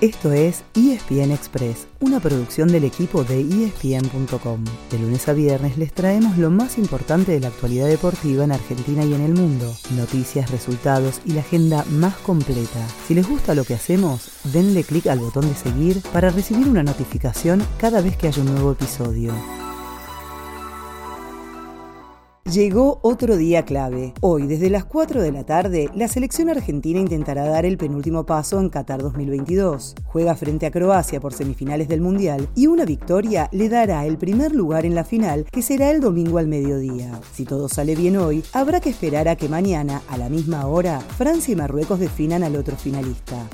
Esto es ESPN Express, una producción del equipo de ESPN.com. De lunes a viernes les traemos lo más importante de la actualidad deportiva en Argentina y en el mundo, noticias, resultados y la agenda más completa. Si les gusta lo que hacemos, denle clic al botón de seguir para recibir una notificación cada vez que haya un nuevo episodio. Llegó otro día clave. Hoy, desde las 4 de la tarde, la selección argentina intentará dar el penúltimo paso en Qatar 2022. Juega frente a Croacia por semifinales del Mundial y una victoria le dará el primer lugar en la final, que será el domingo al mediodía. Si todo sale bien hoy, habrá que esperar a que mañana, a la misma hora, Francia y Marruecos definan al otro finalista.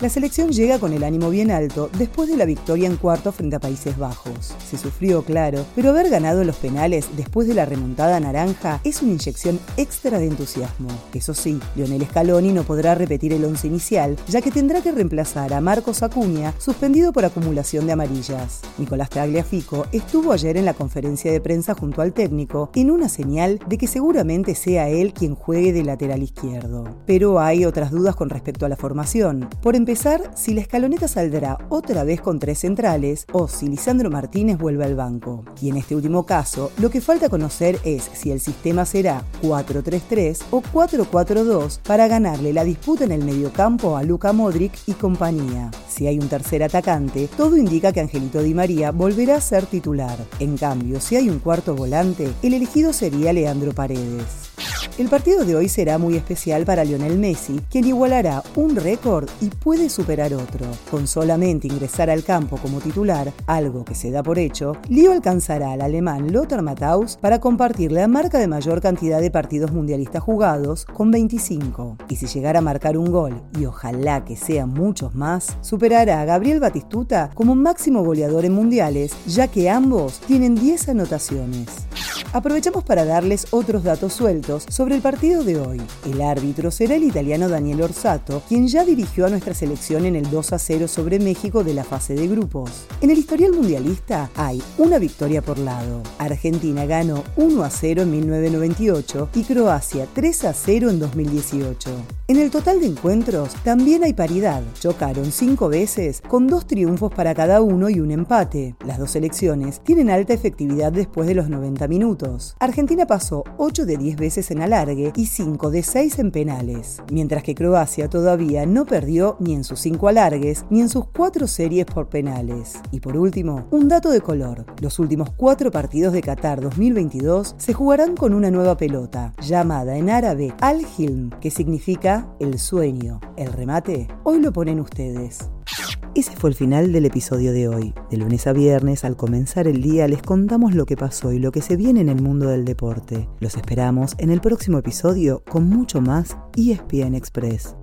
La selección llega con el ánimo bien alto después de la victoria en cuarto frente a Países Bajos. Se sufrió, claro, pero haber ganado los penales después de la remontada naranja es una inyección extra de entusiasmo. Eso sí, Lionel Scaloni no podrá repetir el once inicial, ya que tendrá que reemplazar a Marcos Acuña, suspendido por acumulación de amarillas. Nicolás Tagliafico estuvo ayer en la conferencia de prensa junto al técnico, en una señal de que seguramente sea él quien juegue de lateral izquierdo. Pero hay otras dudas con respecto a la formación. Por empezar, si la escaloneta saldrá otra vez con tres centrales o si Lisandro Martínez vuelve al banco. Y en este último caso, lo que falta conocer es si el sistema será 4-3-3 o 4-4-2 para ganarle la disputa en el mediocampo a Luka Modric y compañía. Si hay un tercer atacante, todo indica que Angelito Di María volverá a ser titular. En cambio, si hay un cuarto volante, el elegido sería Leandro Paredes. El partido de hoy será muy especial para Lionel Messi, quien igualará un récord y puede superar otro. Con solamente ingresar al campo como titular, algo que se da por hecho, Leo alcanzará al alemán Lothar Matthaus para compartir la marca de mayor cantidad de partidos mundialistas jugados, con 25. Y si llegara a marcar un gol, y ojalá que sean muchos más, superará a Gabriel Batistuta como máximo goleador en mundiales, ya que ambos tienen 10 anotaciones. Aprovechamos para darles otros datos sueltos sobre el partido de hoy. El árbitro será el italiano Daniel Orsato, quien ya dirigió a nuestra selección en el 2 a 0 sobre México de la fase de grupos. En el historial mundialista hay una victoria por lado. Argentina ganó 1 a 0 en 1998 y Croacia 3 a 0 en 2018. En el total de encuentros también hay paridad. Chocaron cinco veces, con dos triunfos para cada uno y un empate. Las dos selecciones tienen alta efectividad después de los 90 Argentina pasó 8 de 10 veces en alargue y 5 de 6 en penales, mientras que Croacia todavía no perdió ni en sus 5 alargues ni en sus 4 series por penales. Y por último, un dato de color. Los últimos 4 partidos de Qatar 2022 se jugarán con una nueva pelota, llamada en árabe Al-Hilm, que significa el sueño. El remate, hoy lo ponen ustedes. Ese fue el final del episodio de hoy. De lunes a viernes, al comenzar el día, les contamos lo que pasó y lo que se viene en el mundo del deporte. Los esperamos en el próximo episodio con mucho más ESPN Express.